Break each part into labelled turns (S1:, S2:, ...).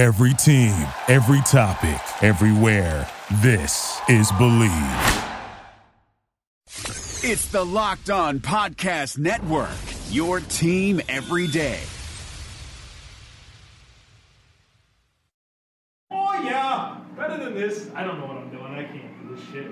S1: Every team, every topic, everywhere. This is Believe.
S2: It's the Locked On Podcast Network, your team every day.
S3: Oh, yeah. Better than this. I don't know what I'm doing. I can't do this shit.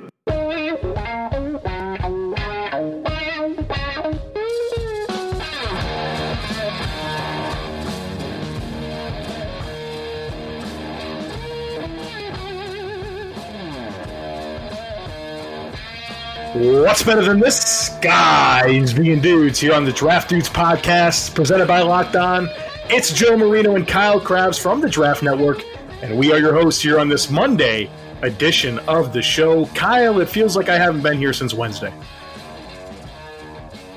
S4: What's better than this? Guys being dudes here on the Draft Dudes podcast presented by Locked On. It's Joe Marino and Kyle Crabbs from the Draft Network, and we are your hosts here on this Monday edition of the show. Kyle, it feels like I haven't been here since Wednesday.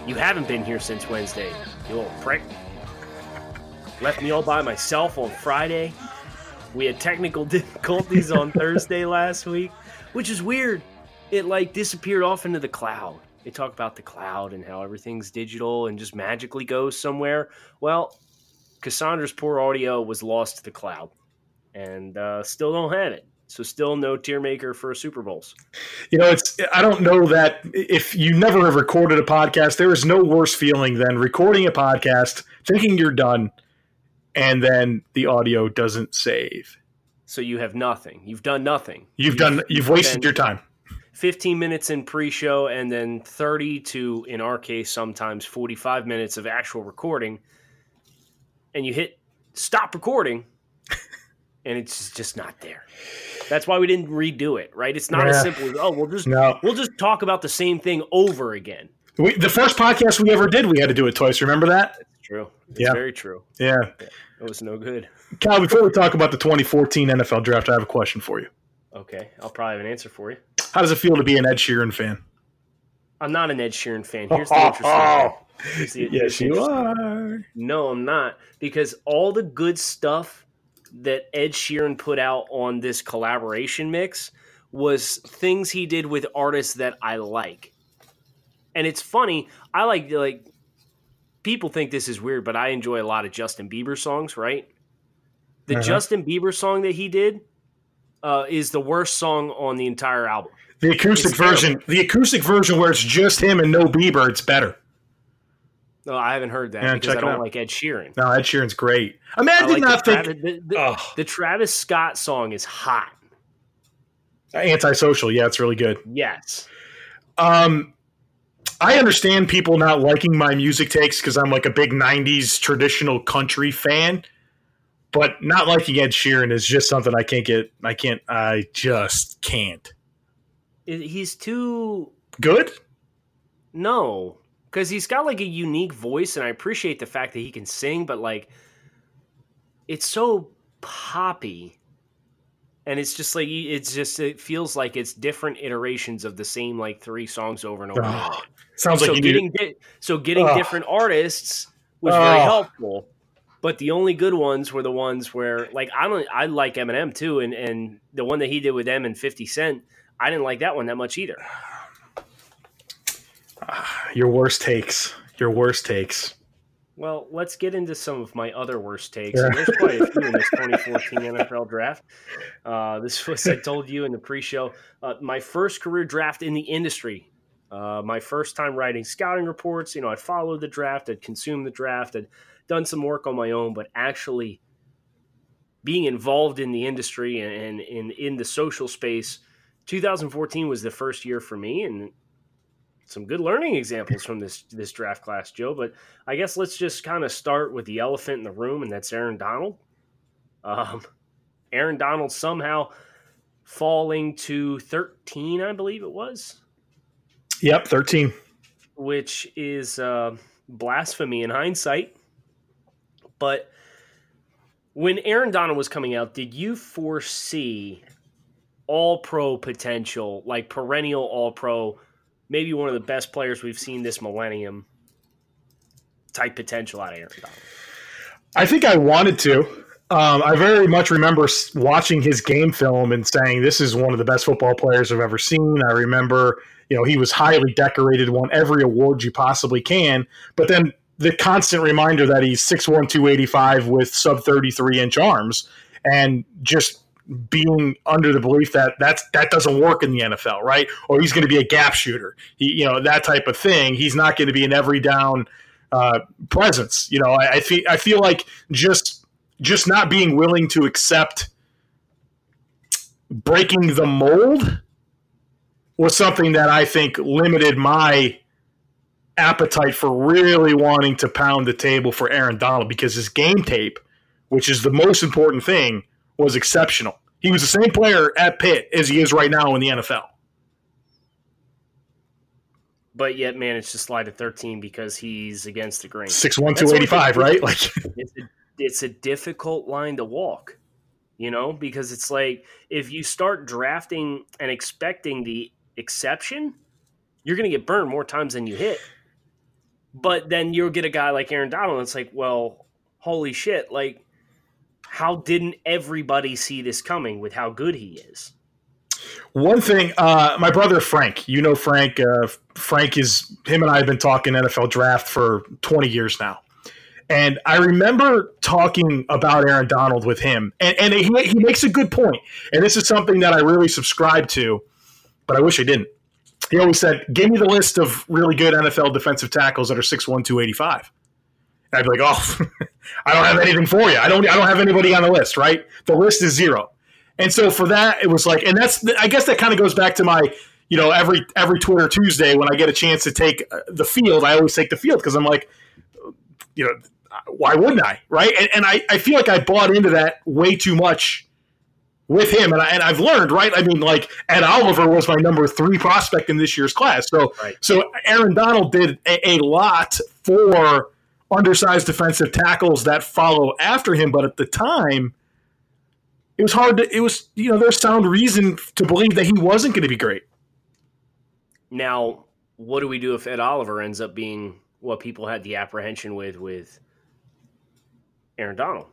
S5: You haven't been here since Wednesday, you little prick. Left me all by myself on Friday. We had technical difficulties on Thursday last week, which is weird. It like disappeared off into the cloud. They talk about the cloud and how everything's digital and just magically goes somewhere. Well, Cassandra's poor audio was lost to the cloud, and uh, still don't have it. So still no tier maker for Super Bowls.
S4: You know, it's I don't know that if you never have recorded a podcast, there is no worse feeling than recording a podcast, thinking you're done, and then the audio doesn't save.
S5: So you have nothing. You've done nothing.
S4: You've done you've wasted
S5: spent
S4: your time.
S5: 15 minutes in pre-show and then 30 to in our case sometimes 45 minutes of actual recording and you hit stop recording and it's just not there that's why we didn't redo it right it's not as simple as oh we'll just
S4: No.
S5: we'll just talk about the same thing over again
S4: We, the first podcast we ever did, we had to do it twice. Remember that?
S5: true it's
S4: Yeah.
S5: very true
S4: Yeah.
S5: it was no good
S4: Kyle, before we talk about the 2014 NFL draft, I have a question for you.
S5: okay i'll probably have an answer for you
S4: How does it feel to be an Ed Sheeran fan?
S5: i'm not an ed sheeran fan here's the interesting thing. Here's the-
S4: yes, you are.
S5: No, I'm not. Because all the good stuff that Ed Sheeran put out on this collaboration mix was things he did with artists that I like. And it's funny, I like like people think this is weird, but I enjoy a lot of Justin Bieber songs, right? The
S4: Uh-huh.
S5: Justin Bieber song that he did uh, is the worst song on the entire album.
S4: The acoustic
S5: It's
S4: version, the acoustic version where it's just him and no Bieber, it's better.
S5: No, I haven't heard that
S4: Yeah,
S5: because I don't like Ed Sheeran.
S4: No, Ed Sheeran's great. I mean, I,
S5: I
S4: did
S5: like
S4: not
S5: the,
S4: think
S5: Travis, the, the-
S4: Ugh.
S5: the Travis Scott song is hot.
S4: antisocial. Yeah, it's really good.
S5: Yes.
S4: Um, I understand people not liking my music takes because I'm like a big '90s traditional country fan, but not liking Ed Sheeran is just something I can't get. I can't. I just can't.
S5: He's too
S4: Good.
S5: no, because he's got like a unique voice, and I appreciate the fact that he can sing, but like, it's so poppy, and it's just like it's just it feels like it's different iterations of the same like three songs over and over.
S4: Oh, sounds
S5: so
S4: like you need.
S5: getting di- so getting
S4: Ugh.
S5: different artists was very helpful. But the only good ones were the ones where, like, I don't, I like Eminem too, and and the one that he did with them and Fifty Cent, I didn't like that one that much either.
S4: Your worst takes. Your worst takes.
S5: Well, let's get into some of my other worst takes. And there's quite a few in this 2014 NFL draft. Uh, this was I told you in the pre-show. Uh, my first career draft in the industry. Uh, my first time writing scouting reports. You know, I'd followed the draft, I'd consumed the draft, I'd done some work on my own, but actually being involved in the industry and, in in the social space. 2014 was the first year for me, and some good learning examples from this this draft class, Joe. But I guess let's just kind of start with the elephant in the room, and that's Aaron Donald. Um, Aaron Donald somehow falling to 13, I believe it was,
S4: Yep, thirteen.
S5: which is uh, blasphemy in hindsight. But when Aaron Donald was coming out, did you foresee all pro potential, like perennial all pro, maybe one of the best players we've seen this millennium type potential out of Aaron Donald?
S4: I think I wanted to. Um, I very much remember watching his game film and saying, "This is one of the best football players I've ever seen." I remember, you know, he was highly decorated, won every award you possibly can. But then the constant reminder that he's 6'1", 285 with sub thirty three inch arms, and just being under the belief that that's that doesn't work in the NFL, right? Or he's going to be a gap shooter, he, you know, that type of thing. He's not going to be an every down uh, presence. You know, I, I feel I feel like just just not being willing to accept breaking the mold was something that I think limited my appetite for really wanting to pound the table for Aaron Donald because his game tape, which is the most important thing, was exceptional. He was the same player at Pitt as he is right now in the NFL.
S5: But yet managed to slide to 13 because he's against the grain.
S4: 6'1", 285, right? Like
S5: it's a, it's a difficult line to walk, you know, because it's like if you start drafting and expecting the exception, you're going to get burned more times than you hit. But then you'll get a guy like Aaron Donald, and it's like, well, holy shit! Like, how didn't everybody see this coming with how good he is?
S4: One thing, uh, my brother Frank, you know Frank. Uh, Frank is him and I have been talking NFL draft for 20 years now. And I remember talking about Aaron Donald with him, and, and he, he makes a good point. And this is something that I really subscribe to, but I wish I didn't he always said, "Give me the list of really good NFL defensive tackles that are 6'1", 285. And I'd be like, "Oh, I don't have anything for you. I don't. I don't have anybody on the list. Right? The list is zero. And so for that, it was like, and that's I guess that kind of goes back to my, you know, every every Twitter Tuesday when I get a chance to take uh, the field, I always take the field because I'm like, you know, why wouldn't I? Right? And, and I, I feel like I bought into that way too much with him, and, I, and I've learned, right? I mean, like Ed Oliver was my number three prospect in this year's class, so right. so Aaron Donald did a, a, lot for undersized defensive tackles that follow after him, but at the time, it was hard to. It was you know there's sound reason to believe that he wasn't going to be great.
S5: Now, what do we do if Ed Oliver ends up being what people had the apprehension with with Aaron Donald?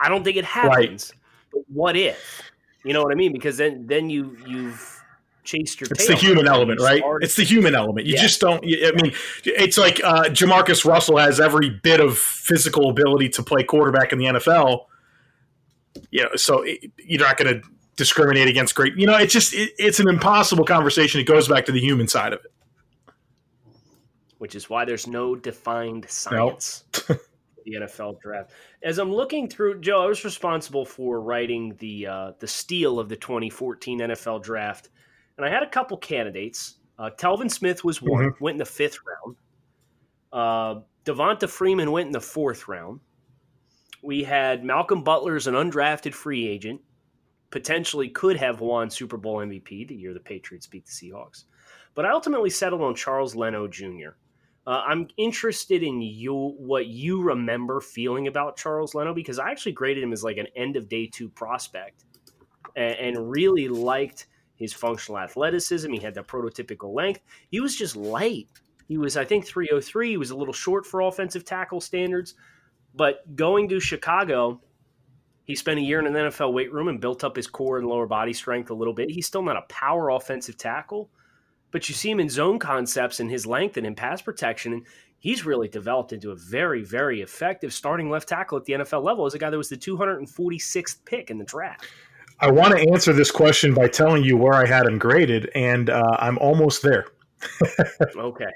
S5: I don't think it happens. Right what if? You know what I mean? Because then then you you've chased your.
S4: It's the human element, right? It's the human element. You yeah. just don't. I mean, it's like uh, Jamarcus Russell has every bit of physical ability to play quarterback in the NFL. You know, so it, you're not going to discriminate against great. You know, it's just it, it's an impossible conversation. It goes back to the human side of it,
S5: which is why there's no defined science. Nope. the NFL draft. As I'm looking through, Joe, I was responsible for writing the uh, the steal of the 2014 NFL draft, and I had a couple candidates. Uh, Telvin Smith was one, mm-hmm. went in the fifth round. Uh, Devonta Freeman went in the fourth round. We had Malcolm Butler as an undrafted free agent, potentially could have won Super Bowl MVP the year the Patriots beat the Seahawks. But I ultimately settled on Charles Leno Jr. Uh, I'm interested in you what you remember feeling about Charles Leno because I actually graded him as like an end of day two prospect and, and really liked his functional athleticism. He had that prototypical length. He was just light. He was, I think, 303. He was a little short for offensive tackle standards. But going to Chicago, he spent a year in an NFL weight room and built up his core and lower body strength a little bit. He's still not a power offensive tackle, but you see him in zone concepts and his length and in pass protection, and he's really developed into a very, very effective starting left tackle at the NFL level as a guy that was the 246th pick in the draft.
S4: I want to answer this question by telling you where I had him graded, and uh, I'm almost there.
S5: okay.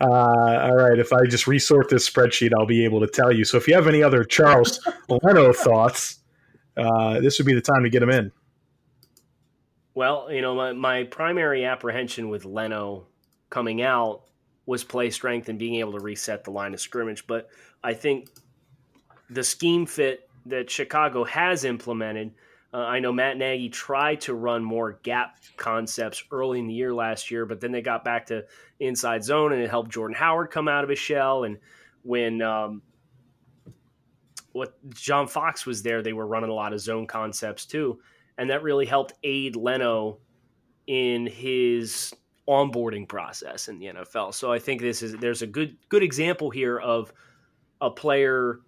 S4: Uh, all right. If I just resort this spreadsheet, I'll be able to tell you. So if you have any other Charles Leno thoughts, uh, this would be the time to get them in.
S5: Well, you know, my, my primary apprehension with Leno coming out was play strength and being able to reset the line of scrimmage. But I think the scheme fit that Chicago has implemented. Uh, I know Matt Nagy tried to run more gap concepts early in the year last year, but then they got back to inside zone and it helped Jordan Howard come out of his shell. And when um, what John Fox was there, they were running a lot of zone concepts too and that really helped aid Leno in his onboarding process in the NFL. So I think this is there's a good good example here of a player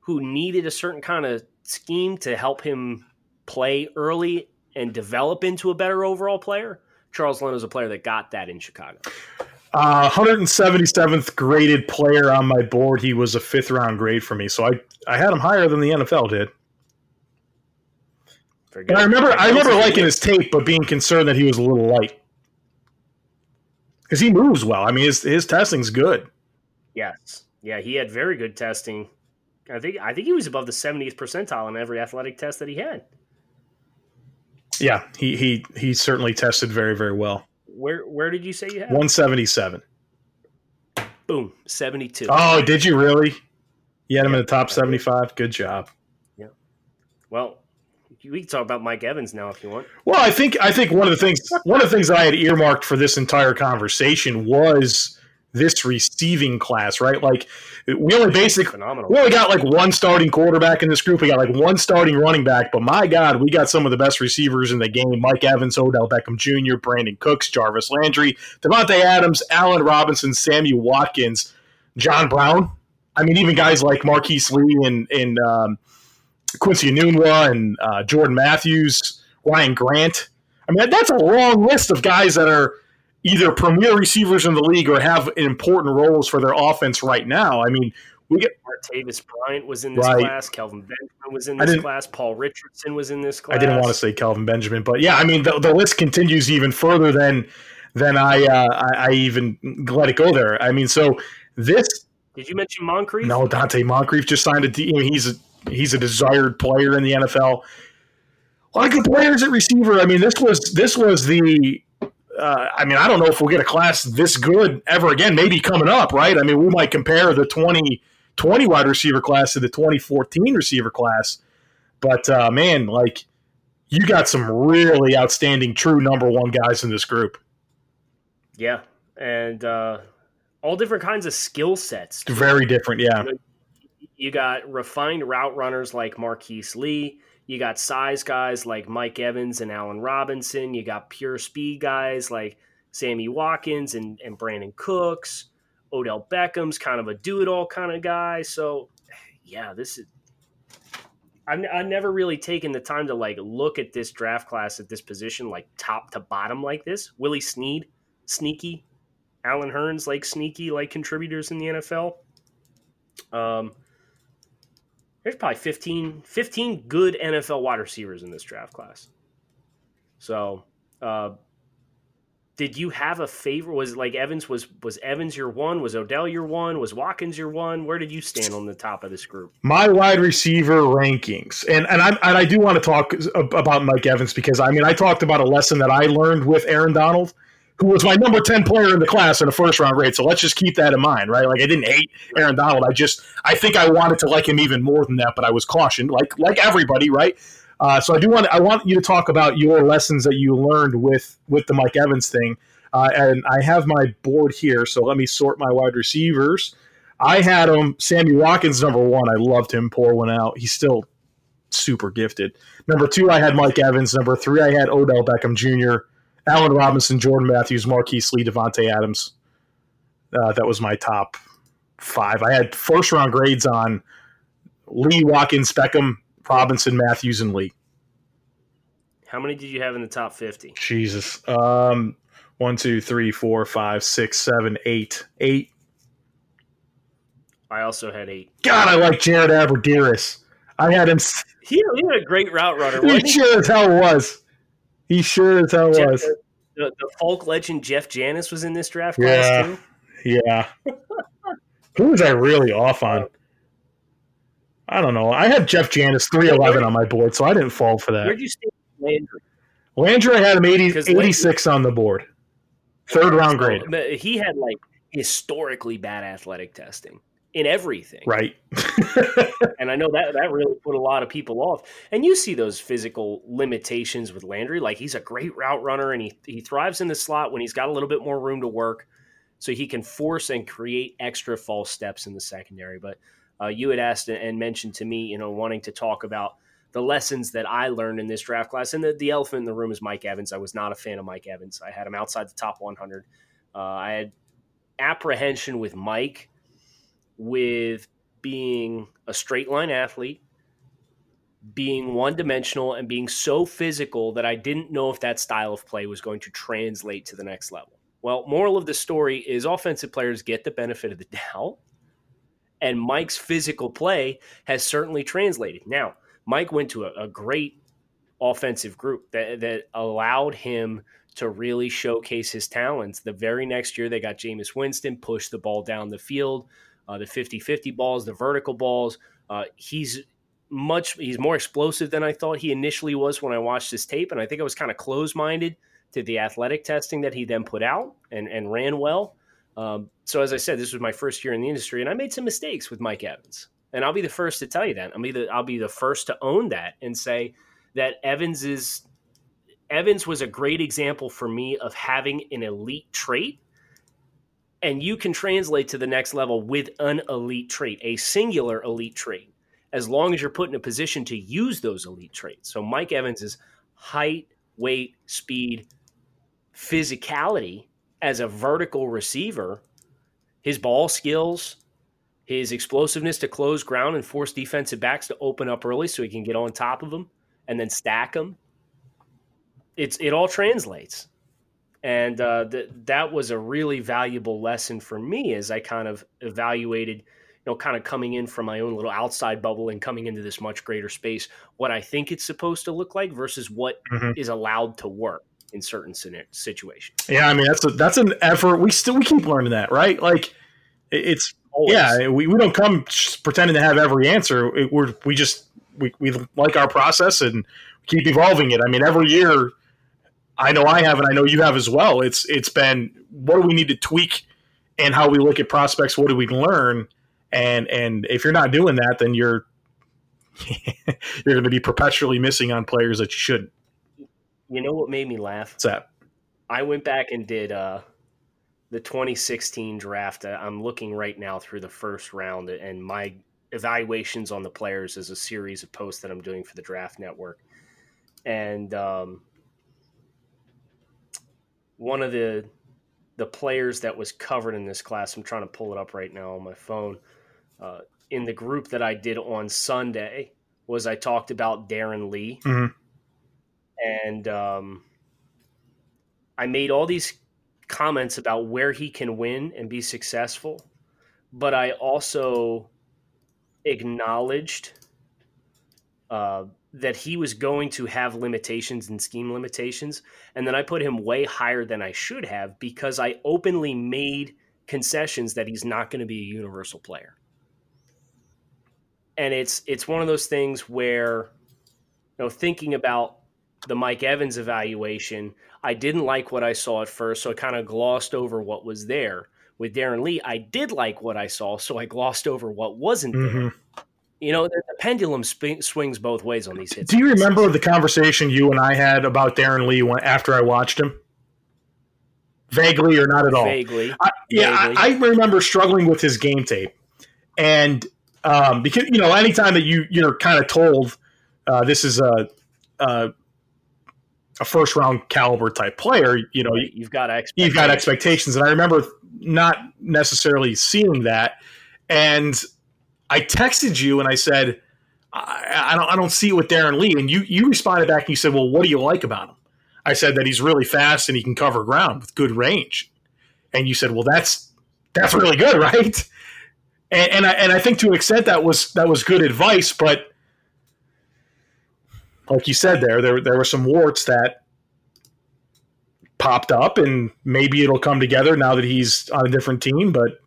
S5: who needed a certain kind of scheme to help him play early and develop into a better overall player. Charles Leno is a player that got that in Chicago.
S4: Uh, 177th graded player on my board. He was a fifth round grade for me, so I I had him higher than the NFL did. But I remember, I remember liking his tape, but being concerned that he was a little light because he moves well. I mean, his his testing's good.
S5: Yes, yeah, he had very good testing. I think I think he was above the 70th percentile in every athletic test that he had.
S4: Yeah, he he he certainly tested very very well.
S5: Where where did you say you had?
S4: One seventy seven.
S5: Boom, 72.
S4: Oh, did you really? You had him in the top seventy five. Good job. Yeah.
S5: Well, we can talk about Mike Evans now if you want.
S4: Well, I think I think one of the things one of the things I had earmarked for this entire conversation was this receiving class, right? Like we only basically
S5: Phenomenal.
S4: we only got like one starting quarterback in this group. We got like one starting running back, but my God, we got some of the best receivers in the game: Mike Evans, Odell Beckham Jr., Brandin Cooks, Jarvis Landry, Davante Adams, Allen Robinson, Sammy Watkins, John Brown. I mean, even guys like Marquise Lee and and um, Quincy Enunwa and uh, Jordan Matthews, Ryan Grant. I mean, that's a long list of guys that are either premier receivers in the league or have important roles for their offense right now. I mean, we get.
S5: Martavis Bryant was in this
S4: Right.
S5: class. Kelvin Benjamin was in this class. Paul Richardson was in this class.
S4: I didn't want to say Kelvin Benjamin, but yeah, I mean, the, the list continues even further than than I, uh, I I even let it go there. I mean, so this
S5: Did you mention Moncrief?
S4: No, Donte Moncrief just signed a deal. He's a he's a desired player in the NFL. A lot of good players at receiver. I mean, this was this was the. Uh, I mean, I don't know if we'll get a class this good ever again. Maybe coming up, right? I mean, we might compare the 2020 wide receiver class to the 2014 receiver class. But uh, man, like you got some really outstanding, true number one guys in this group.
S5: Yeah, and uh, all different kinds of skill sets.
S4: Very different, yeah.
S5: You got refined route runners like Marquise Lee. You got size guys like Mike Evans and Allen Robinson. You got pure speed guys like Sammy Watkins and, and Brandin Cooks. Odell Beckham's kind of a do it all kind of guy. So, yeah, this is. I've, I've never really taken the time to like look at this draft class at this position, like top to bottom, like this. Willie Snead, sneaky. Allen Hurns, like sneaky, like contributors in the NFL. Um, there's probably 15, 15 good NFL wide receivers in this draft class. So, uh, did you have a favorite? Was like Evans was was Evans your one? Was Odell your one? Was Watkins your one? Where did you stand on the top of this group?
S4: my wide receiver rankings, and and I and I do want to talk about Mike Evans because I mean I talked about a lesson that I learned with Aaron Donald, who was my number ten player in the class in the first round grade. So let's just keep that in mind, right? Like I didn't hate Aaron Donald, I just I think I wanted to like him even more than that, but I was cautioned, like like everybody, right? Uh, so I do want I want you to talk about your lessons that you learned with with the Mike Evans thing, uh, and I have my board here. So let me sort my wide receivers. I had him Sammy Watkins number one. I loved him. Poor one out. He's still super gifted. Number two, I had Mike Evans. Number three, I had Odell Beckham Jr., Allen Robinson, Jordan Matthews, Marquise Lee, Davante Adams. Uh, that was my top five. I had first round grades on Lee, Watkins, Beckham, Robinson, Matthews, and Lee.
S5: How many did you have in the top 50?
S4: Jesus. Um, one, two, three, four, five, six, seven, eight, eight.
S5: I also had eight.
S4: God, I like Jared Abbrederis. I had him.
S5: He, he had a great route runner,
S4: he? sure as hell was. He sure as hell
S5: Jeff-
S4: was.
S5: the, the folk legend Jeff Janis was in this draft class
S4: Yeah.
S5: too.
S4: Yeah. Who was I really off on? I don't know. I had Jeff Janis 311 on my board, so I didn't fall for that.
S5: Where'd you stand Landry?
S4: Landry, I had him 80,
S5: 'Cause Landry-
S4: 86 on the board. Third round
S5: oh,
S4: grade.
S5: he had like historically bad athletic testing in everything.
S4: Right.
S5: And I know that that really put a lot of people off. And you see those physical limitations with Landry. Like he's a great route runner and he he thrives in the slot when he's got a little bit more room to work. So he can force and create extra false steps in the secondary. But uh, you had asked and mentioned to me, you know, wanting to talk about the lessons that I learned in this draft class. And the, the elephant in the room is Mike Evans. I was not a fan of Mike Evans. I had him outside the top 100. Uh, I had apprehension with Mike with being a straight line athlete, being one dimensional, and being so physical that I didn't know if that style of play was going to translate to the next level. Well, moral of the story is offensive players get the benefit of the doubt, and Mike's physical play has certainly translated. Now, Mike went to a, a great offensive group that, that allowed him to really showcase his talents. The very next year, they got Jameis Winston, pushed the ball down the field, uh, the 50 50 balls, the vertical balls. Uh, he's much, he's more explosive than I thought he initially was when I watched his tape. And I think I was kind of close minded to the athletic testing that he then put out and, and ran well. Um, so, as I said, this was my first year in the industry, and I made some mistakes with Mike Evans. And I'll be the first to tell you that. I'll be the, I'll be the first to own that and say that Evans is Evans was a great example for me of having an elite trait. And you can translate to the next level with an elite trait, a singular elite trait, as long as you're put in a position to use those elite traits. So Mike Evans is height, weight, speed, physicality as a vertical receiver, his ball skills, his explosiveness to close ground and force defensive backs to open up early so he can get on top of them and then stack them it's it all translates and uh, th- that was a really valuable lesson for me as i kind of evaluated you know kind of coming in from my own little outside bubble and coming into this much greater space what i think it's supposed to look like versus what
S4: Mhm.
S5: is allowed to work in certain situations
S4: Yeah, I mean that's a, that's an effort. We still we keep learning that, right? Like it's
S5: Always.
S4: yeah, we, we don't come pretending to have every answer. It, we're we just we, we like our process and keep evolving it. I mean, every year, I know I have, and I know you have as well. It's it's been what do we need to tweak and how we look at prospects. What do we learn? And and if you're not doing that, then you're you're going to be perpetually missing on players that you shouldn't.
S5: you know what made me laugh
S4: What's that?
S5: I went back and did uh, the 2016 draft. Uh, I'm looking right now through the first round, and my evaluations on the players is a series of posts that I'm doing for the Draft Network. And um, one of the the players that was covered in this class, I'm trying to pull it up right now on my phone. Uh, in the group that I did on Sunday, was I talked about Darron Lee,
S4: Mhm.
S5: and um, I made all these comments about where he can win and be successful, but I also acknowledged uh, that he was going to have limitations and scheme limitations, and then I put him way higher than I should have because I openly made concessions that he's not going to be a universal player. And it's it's one of those things where, you know, thinking about the Mike Evans evaluation, I didn't like what I saw at first, so I kind of glossed over what was there. With Darron Lee, I did like what I saw, so I glossed over what wasn't there.
S4: Mm-hmm.
S5: You know, the, pendulum sp- swings both ways on these hits.
S4: Do you remember the conversation you and I had about Darron Lee when, after I watched him? Vaguely or not at all?
S5: Vaguely.
S4: I, yeah, I, I remember struggling with his game tape, and um, because you know, anytime that you you're kind of told uh, this is a, a a first round caliber type player, you know,
S5: Right, You've got expectations.
S4: you've got expectations, and I remember not necessarily seeing that, and I texted you and I said, I, I don't, I don't see it with Darron Lee, and you you responded back and you said, well, what do you like about him? I said that he's really fast and he can cover ground with good range, and you said, well, that's that's really good, right? And, and I and I think to an extent that was that was good advice, but like you said, there there there were some warts that popped up, and maybe it'll come together now that he's on a different team. But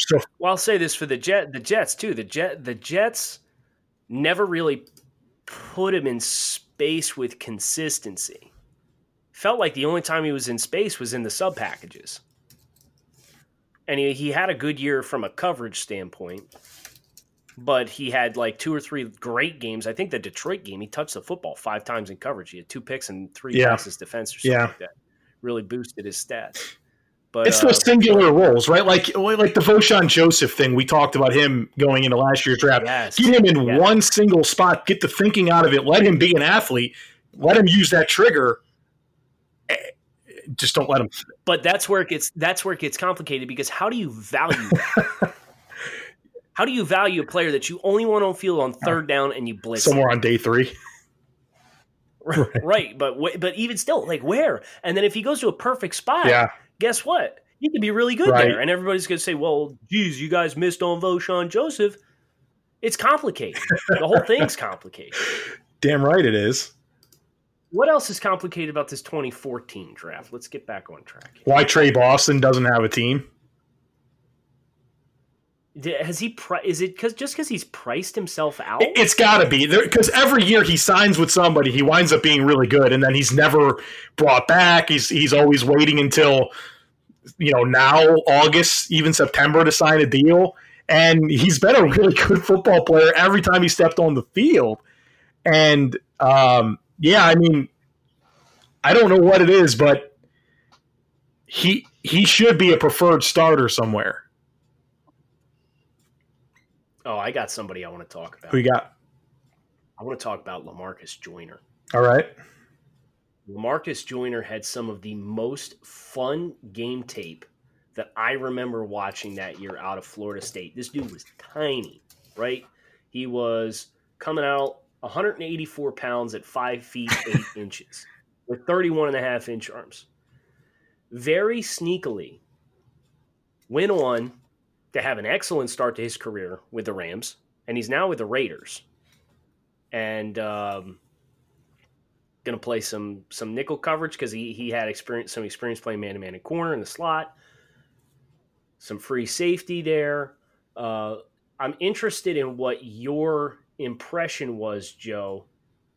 S4: still,
S5: Well, I'll say this for the Jet, the Jets too. The Jet, the Jets never really put him in space with consistency. Felt like the only time he was in space was in the sub packages, and he, he had a good year from a coverage standpoint. But he had like two or three great games. I think the Detroit game, he touched the football five times in coverage. He had two picks and three
S4: Yeah.
S5: passes defense or something
S4: Yeah.
S5: like that. Really boosted his stats. But
S4: it's
S5: uh,
S4: those singular roles, right? Like like the Vosean Joseph thing. We talked about him going into last year's draft.
S5: Yes.
S4: Get him in
S5: Yes.
S4: one single spot. Get the thinking out of it. Let him be an athlete. Let him use that trigger. Eh, Just don't let him.
S5: but that's where it gets that's where it gets complicated because how do you value how do you value a player that you only want on field on third down and you blitz him?
S4: Somewhere on day three.
S5: right but but even still like where and then if he goes to a perfect spot
S4: Yeah.
S5: Guess what he could be really good
S4: Right.
S5: there and everybody's going to say well geez you guys missed on Vosean Joseph it's complicated the whole thing's complicated
S4: Damn right it is.
S5: what else is complicated about this 2014 draft? Let's get back on track.
S4: Why Tre Boston doesn't have a team?
S5: Has he? Is it because just because he's priced himself out?
S4: It's got to be because every year he signs with somebody, he winds up being really good, and then he's never brought back. He's he's always waiting until you know now August, even September to sign a deal, and he's been a really good football player every time he stepped on the field. And um, yeah, I mean, I don't know what it is, but he he should be a preferred starter somewhere.
S5: Oh, I got somebody I want to talk about.
S4: Who you got?
S5: I want to talk about Lamarcus Joyner.
S4: All right.
S5: Lamarcus Joyner had some of the most fun game tape that I remember watching that year out of Florida State. This dude was tiny, right? He was coming out 184 pounds at 5 feet 8 inches with 31 and a half inch arms. Very sneakily went on to have an excellent start to his career with the Rams, and he's now with the Raiders. And um, going to play some some nickel coverage because he he had experience some experience playing man to man in corner in the slot. Some free safety there. Uh, I'm interested in what your impression was, Joe,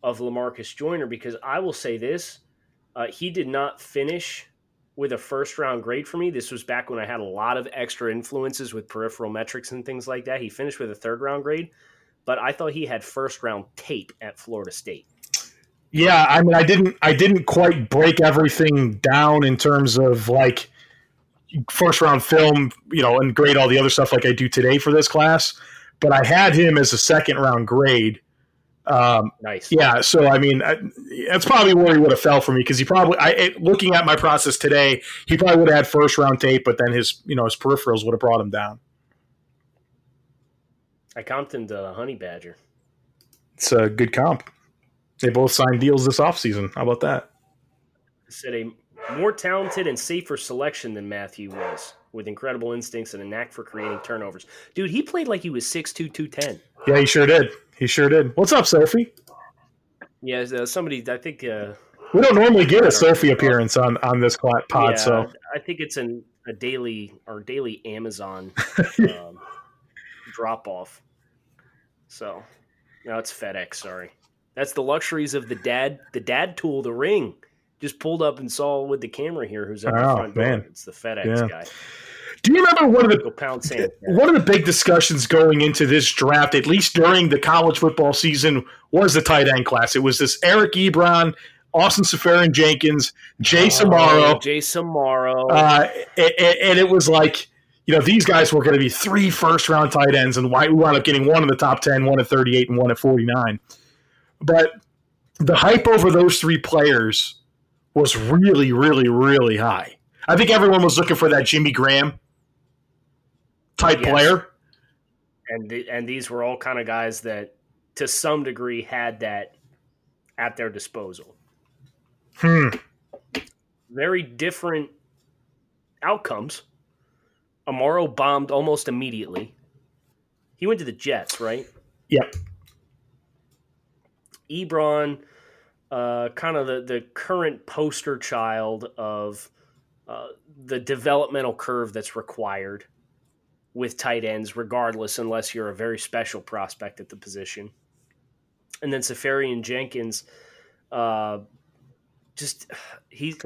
S5: of Lamarcus Joyner because I will say this: uh, he did not finish with a first round grade for me. This was back when I had a lot of extra influences with peripheral metrics and things like that. He finished with a third round grade, but I thought he had first round tape at Florida State.
S4: Yeah, I mean, I didn't, I didn't quite break everything down in terms of like first round film, you know, and grade all the other stuff like I do today for this class. But I had him as a second round grade. Um,
S5: nice.
S4: Yeah. So I mean, I, that's probably where he would have fell for me because he probably, I it, looking at my process today, he probably would have had first round tape, but then his, you know, his peripherals would have brought him down.
S5: I comped him to Honey Badger.
S4: It's a good comp. They both signed deals this offseason. How about that?
S5: I Said a more talented and safer selection than Mathieu was, with incredible instincts and a knack for creating turnovers. Dude, he played like he was 6'2", 210.
S4: Yeah, he sure did. He sure did. What's up, Sophie?
S5: Yeah, uh, somebody. I think uh,
S4: we don't normally get a Sophie appearance on on this pod,
S5: yeah,
S4: so
S5: I think it's an, a daily or daily Amazon um, drop off. So no, it's FedEx. Sorry, that's the luxuries of the dad. The dad tool, the ring. Just pulled up and saw with the camera here who's at the
S4: Oh,
S5: front door. It's the FedEx
S4: Yeah.
S5: guy.
S4: Do you remember one of the
S5: pound sand.
S4: one of the big discussions going into this draft, at least during the college football season, was the tight end class. It was this Eric Ebron, Austin Seferian-Jenkins, Jay
S5: Oh,
S4: Samaro,
S5: Jace Amaro.
S4: uh, and, and it was like, you know, these guys were going to be three first round tight ends, and why we wound up getting one in the top 10, one at 38, and one at 49. But the hype over those three players was really, really, really high. I think everyone was looking for that Jimmy Graham type
S5: Yes.
S4: player.
S5: and the, and these were all kind of guys that, to some degree, had that at their disposal.
S4: Hmm.
S5: Very different outcomes. Amaro bombed almost immediately. He went to the Jets, right?
S4: Yep.
S5: Ebron, uh, kind of the, the current poster child of uh, the developmental curve that's required with tight ends, regardless, unless you're a very special prospect at the position. And then Seferian-Jenkins, uh, just he's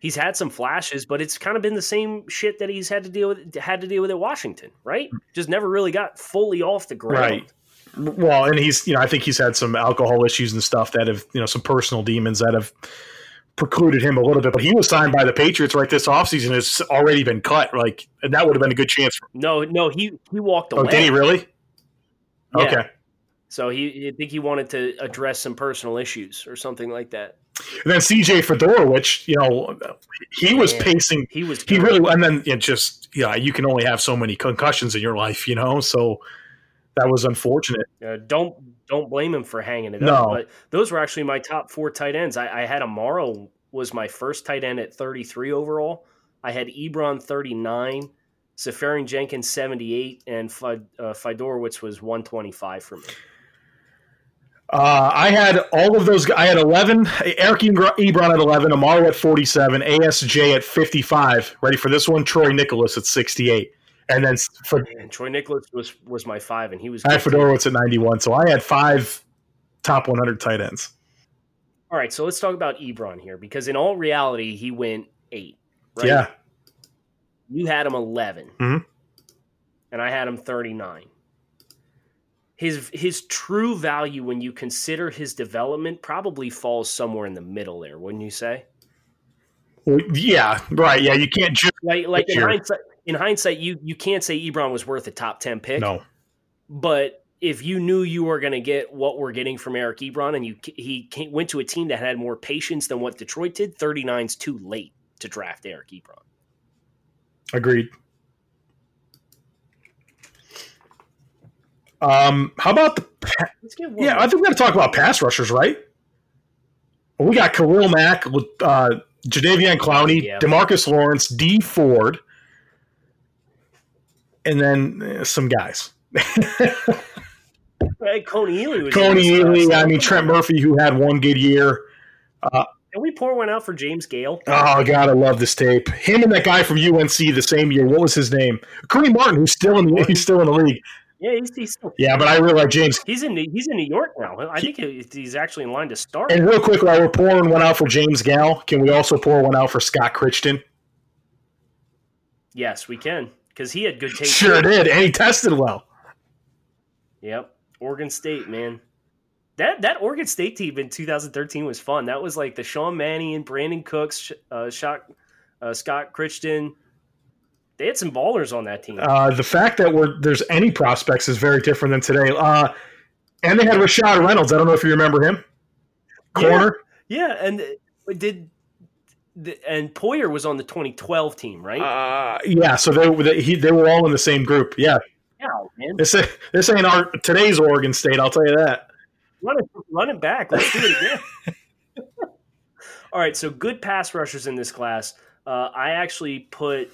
S5: he's had some flashes, but it's kind of been the same shit that he's had to deal with had to deal with at Washington, right? Just never really got fully off the ground.
S4: Right. Well, and he's, you know, I think he's had some alcohol issues and stuff that have, you know, some personal demons that have precluded him a little bit. But he was signed by the Patriots right this offseason. Has already been cut. Like, and that would have been a good chance. For,
S5: No, no, he he walked away.
S4: oh, did he really?
S5: Yeah.
S4: Okay.
S5: So he, I think he wanted to address some personal issues or something like that.
S4: And then CJ Fiedorowicz, you know, he was pacing.
S5: He was
S4: He really, and then it just, yeah, you can only have so many concussions in your life, you know. So that was unfortunate.
S5: Uh, don't don't blame him for hanging it
S4: No.
S5: up. But those were actually my top four tight ends. I, I had Amaro was my first tight end at 33 overall. I had Ebron 39, Seferian-Jenkins 78, and Fid, uh, Fiedorowicz was 125 for me.
S4: Uh, I had all of those. I had eleven. Eric Ebron at eleven. Amaro at forty-seven. ASJ at fifty-five. Ready for this one? Troy Niklas at sixty-eight. And then for
S5: and Troy Niklas was was my five, and he was.
S4: I had Fiedorowicz at ninety-one. So I had five top one hundred tight ends.
S5: All right, so let's talk about Ebron here because in all reality, he went eight. Right?
S4: Yeah.
S5: You had him 11
S4: Mhm.
S5: and I had him thirty-nine. His his true value when you consider his development probably falls somewhere in the middle there, wouldn't you say?
S4: Well, yeah. Right. Yeah. You can't just
S5: Like like in hindsight, in hindsight, you you can't say Ebron was worth a top ten pick.
S4: no.
S5: But if you knew you were going to get what we're getting from Eric Ebron, and you he came, went to a team that had more patience than what Detroit did, 39's too late to draft Eric Ebron.
S4: Agreed. Um, how about the?
S5: Let's get one
S4: Yeah. I think we got to talk about pass rushers, right? We got Khalil Mack, with uh, Jadeveon Clowney,
S5: Yeah.
S4: Demarcus Lawrence, Dee Ford, and then uh, some guys.
S5: Hey, Kony Ealy was
S4: Kony
S5: Ealy.
S4: I mean Trent Murphy, who had one good year.
S5: Can we pour one out for James Gayle?
S4: Oh God, I love this tape. Him and that guy from UNC the same year. What was his name? Kareem Martin, who's still in the he's still in the league.
S5: Yeah, he's he's, still,
S4: Yeah, but I really like James.
S5: he's in he's in New York now. I think he's actually in line to start.
S4: And real quick, while we're pouring one out for James Gayle, can we also pour one out for Scott Crichton?
S5: yes, we can because he had good tape.
S4: Sure did, and he tested well.
S5: Yep. Oregon State, man. That that Oregon State team in 2013 was fun. That was like the Sean Manny and Brandin Cooks, uh, Shot, uh, Scott Crichton. They had some ballers on that team.
S4: Uh, the fact that we're, there's any prospects is very different than today. Uh, and they had Rashad Reynolds. I don't know if you remember him. Corner.
S5: yeah, and uh, did and Poyer was on the 2012 team, right?
S4: Uh, yeah, so they, they he, they were all in the same group. Yeah,
S5: yeah, man.
S4: this this ain't our today's Oregon State. I'll tell you that.
S5: Run it, run it back. Let's do it again. All right, so good pass rushers in this class. Uh, I actually put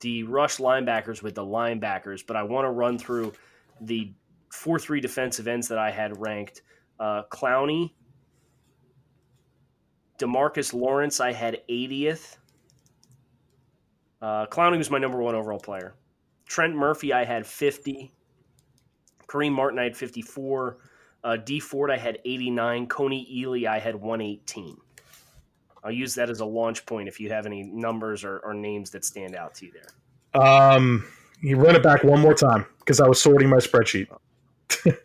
S5: the rush linebackers with the linebackers, but I want to run through the four three defensive ends that I had ranked. Uh, Clowney, Demarcus Lawrence, I had 80th. Uh, Clowney was my number one overall player. Trent Murphy, I had 50. Kareem Martin, I had 54. Uh, Dee Ford, I had 89. Kony Ealy, I had 118. I'll use that as a launch point if you have any numbers or, or names that stand out to you there.
S4: Um, you run it back one more time because I was sorting my spreadsheet.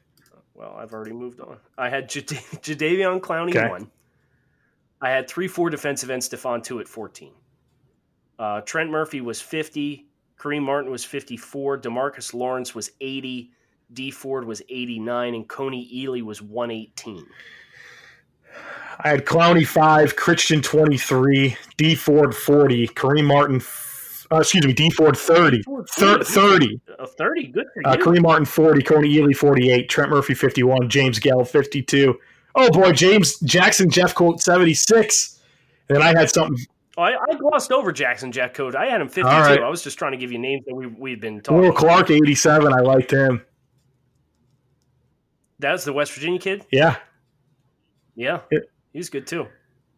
S5: Well, I've already moved on. I had Jad- Jadeveon Clowney
S4: Okay.
S5: one. I had three, four defensive ends. Stephon two at fourteen. Uh, Trent Murphy was fifty. Kareem Martin was fifty-four. Demarcus Lawrence was eighty. Dee Ford was eighty-nine, and Kony Ealy was one eighteen.
S4: I had Clowney five, Christian twenty three, Dee Ford forty, Kareem Martin, f- uh, excuse me, Dee Ford thirty, Thir- thirty,
S5: Uh, Thirty, good for
S4: uh,
S5: you.
S4: Kareem Martin forty, Kony Ealy forty eight, Trent Murphy fifty one, James Gayle fifty two. Oh boy, James Jackson Jeffcoat seventy six. And I had something.
S5: Oh, I, I glossed over Jackson Jeffcoat. I had him fifty-two.
S4: All right.
S5: I was just trying to give you names that we we've been talking.
S4: Will. Clark eighty seven. I liked him.
S5: That's the West Virginia kid.
S4: Yeah.
S5: Yeah, he's good too.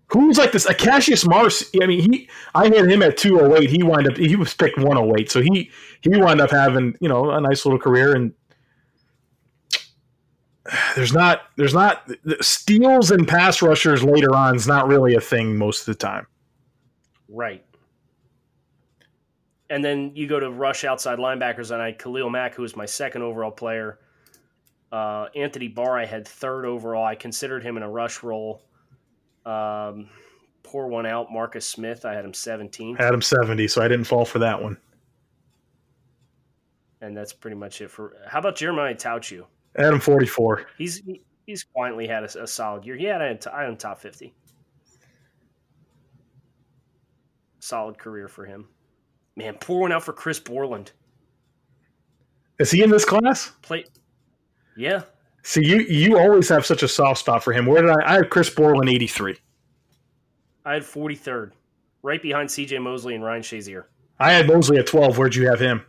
S4: Who's like this? Cassius Marsh. I mean, he. I had him at two oh eight. He wound up. He was picked one oh eight. So he he wound up having you know a nice little career. And there's not there's not steals and pass rushers later on is not really a thing most of the time.
S5: Right. And then you go to rush outside linebackers, and I had Khalil Mack, who was my second overall player. Uh, Anthony Barr, I had third overall. I considered him in a rush role. Um, pour one out. Marcus Smith, I had him 17th,
S4: Had him seventy, so I didn't fall for that one.
S5: and that's pretty much it for. How about Jeremiah
S4: Attaochu? Forty four.
S5: He's he's quietly had a, a solid year. He had, I had him top 50. Solid career for him. Man, pour one out for Chris Borland.
S4: Is he in this class?
S5: Play. Yeah,
S4: See, you you always have such a soft spot for him. Where did I? I have Chris Borland eighty three.
S5: I had 43rd, right behind CJ Mosley and Ryan Shazier.
S4: I had Mosley at twelve. Where'd you have him?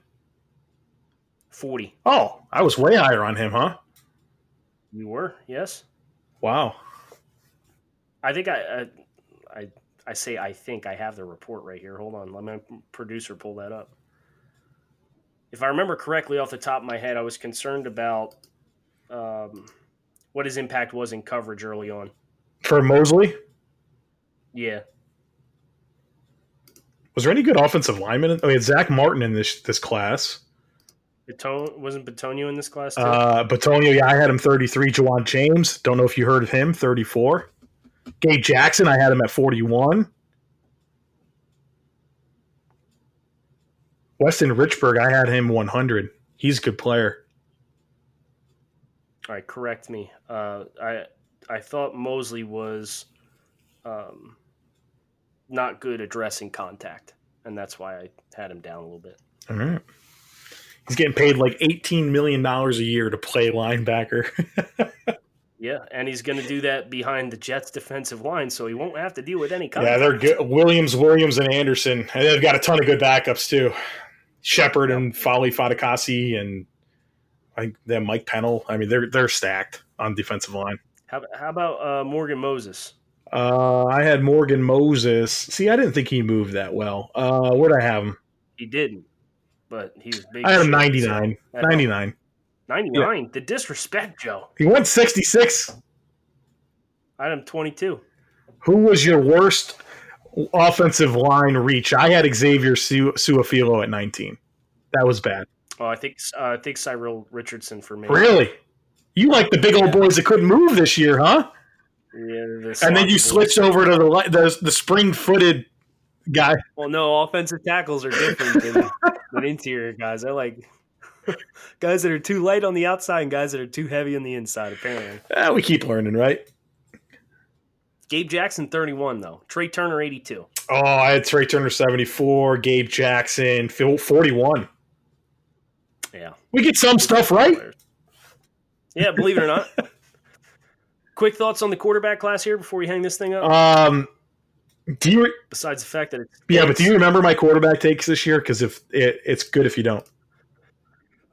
S5: 40.
S4: Oh, I was way higher on him, huh?
S5: You were, yes.
S4: Wow.
S5: I think I, I, I, I say I think I have the report right here. Hold on, let my producer pull that up. If I remember correctly off the top of my head, I was concerned about um, what his impact was in coverage early on.
S4: For Mosley,
S5: Yeah,
S4: was there any good offensive lineman? I mean, Zack Martin in this this class.
S5: Baton, wasn't Batonio in this class too?
S4: Uh, Batonio, yeah, I had him 33. Ja'Wuan James, don't know if you heard of him, 34. Gabe Jackson, I had him at 41. Weston Richburg, I had him 100. He's a good player.
S5: All right, correct me. Uh, I I thought Mosley was um, not good addressing contact, and that's why I had him down a little bit.
S4: All right. He's getting paid like $18 million a year to play linebacker.
S5: Yeah, and he's going to do that behind the Jets' defensive line, so he won't have to deal with any
S4: yeah, they're good. Williams, Williams, and Anderson. And they've got a ton of good backups, too. Shepherd and Foley Fatukasi and I think then Mike Pennel. I mean, they're they're stacked on defensive line.
S5: How, how about uh, Morgan Moses?
S4: Uh, I had Morgan Moses. See, I didn't think he moved that well. Uh, where'd I have him?
S5: He didn't, but he was big.
S4: I had him
S5: as shit,
S4: 99.
S5: so that
S4: 99.
S5: 99. The disrespect, Joe.
S4: He went 66.
S5: I had him 22.
S4: Who was your worst offensive line reach? I had Xavier Su- Su'a-Filo at 19. That was bad.
S5: Oh, I think uh, I think Cyril Richardson for me.
S4: Really? You like the big old boys that couldn't move this year, huh?
S5: Yeah, the
S4: And then you
S5: sloppy boys.
S4: switched over to the the, the spring footed guy.
S5: Well, no, offensive tackles are different than interior guys. I like guys that are too light on the outside and guys that are too heavy on the inside. Apparently,
S4: Eh, we keep learning, right?
S5: Gabe Jackson, thirty-one though. Trai Turner, eighty-two.
S4: Oh, I had Trai Turner 74, Gabe Jackson, 41.
S5: Yeah,
S4: We get some stuff right.
S5: yeah. Believe it or not. Quick thoughts on the quarterback class here before we hang this thing up.
S4: Um, do you?
S5: Besides the fact that it's
S4: Yeah, but do you remember my quarterback takes this year? Because if it, it's good if you don't.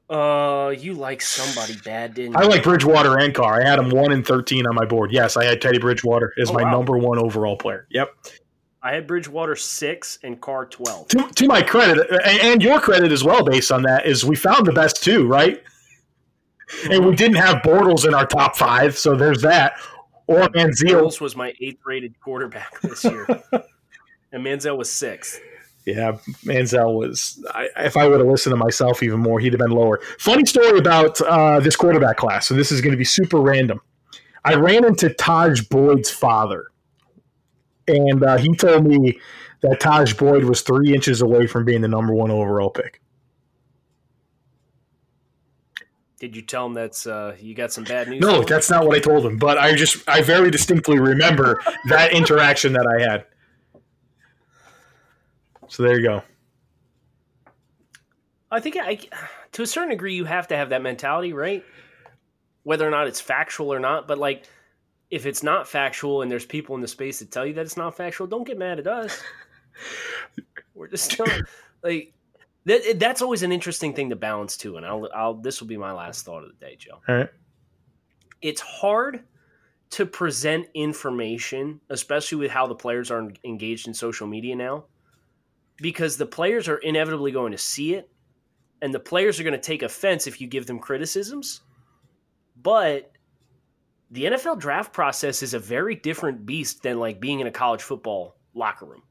S5: Uh, you like somebody bad, didn't you?
S4: I like Bridgewater and Carr. I had him one and thirteen on my board. Yes, I had Teddy Bridgewater as
S5: Oh,
S4: my
S5: wow.
S4: number one overall player. Yep.
S5: I had Bridgewater six and Carr twelve.
S4: To, to my credit, and, and your credit as well, based on that, is we found the best two, right? And we didn't have Bortles in our top five, so there's that. Or Manziel.
S5: Earls was my eighth rated quarterback this year, and Manziel was sixth.
S4: Yeah, Manziel was. I, if I would have listened to myself even more, he'd have been lower. Funny story about uh, this quarterback class. So this is going to be super random. I ran into Tajh Boyd's father, and uh, he told me that Tajh Boyd was three inches away from being the number one overall pick.
S5: Did you tell him that's uh, you got some bad news?
S4: No, that's not what I told him. But I just, I very distinctly remember that interaction that I had. So there you go.
S5: I think I, to a certain degree, you have to have that mentality, right? Whether or not it's factual or not, but like, if it's not factual and there's people in the space that tell you that it's not factual, don't get mad at us. We're just telling, like that. That's always an interesting thing to balance too. And I'll, I'll. This will be my last thought of the day, Joe.
S4: All right.
S5: It's hard to present information, especially with how the players are engaged in social media now, because the players are inevitably going to see it and the players are going to take offense if you give them criticisms. But the NFL draft process is a very different beast than like being in a college football locker room.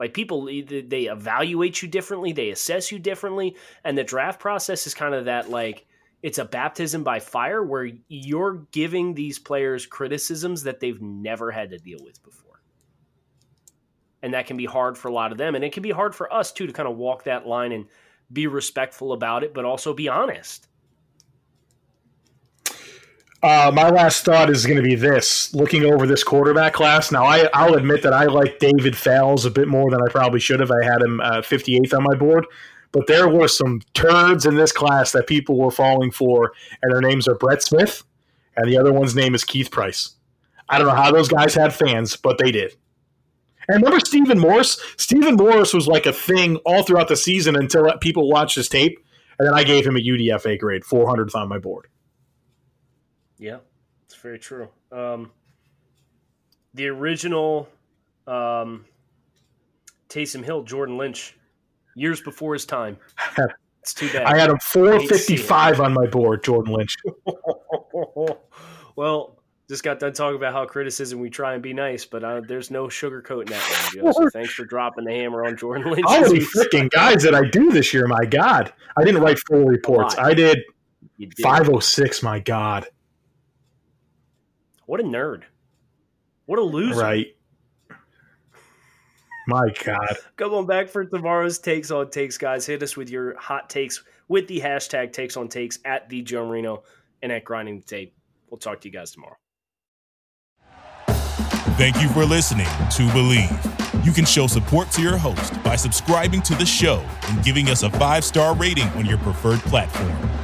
S5: Like people, they evaluate you differently, they assess you differently, and the draft process is kind of that like it's a baptism by fire where you're giving these players criticisms that they've never had to deal with before. And that can be hard for a lot of them, and it can be hard for us too to kind of walk that line and be respectful about it, but also be honest.
S4: Uh, my last thought is going to be this: looking over this quarterback class. Now, I, I'll admit that I like David Fales a bit more than I probably should have. I had him uh, 58th on my board, but there were some turds in this class that people were falling for, and their names are Brett Smith, and the other one's name is Keith Price. I don't know how those guys had fans, but they did. And remember Stephen Morris? Stephen Morris was like a thing all throughout the season until people watched his tape, and then I gave him a UDFA grade, 400th on my board.
S5: Yeah, it's very true. Um, the original um, Taysom Hill, Jordan Lynch, years before his time. It's too bad.
S4: I had him 455 on my board, Jordan Lynch.
S5: well, just got done talking about how criticism we try and be nice, but uh, there's no sugarcoating that one, Joe. So thanks for dropping the hammer on Jordan Lynch.
S4: How many freaking guys did I do this year? My God. I didn't write full reports. I did, did 506. My God.
S5: What a nerd. What a loser.
S4: Right. My God.
S5: Come on back for tomorrow's takes on takes, guys. Hit us with your hot takes with the hashtag takes on takes at the Joe Marino and at grinding the tape. We'll talk to you guys tomorrow.
S1: Thank you for listening to Bleav. You can show support to your host by subscribing to the show and giving us a five star rating on your preferred platform.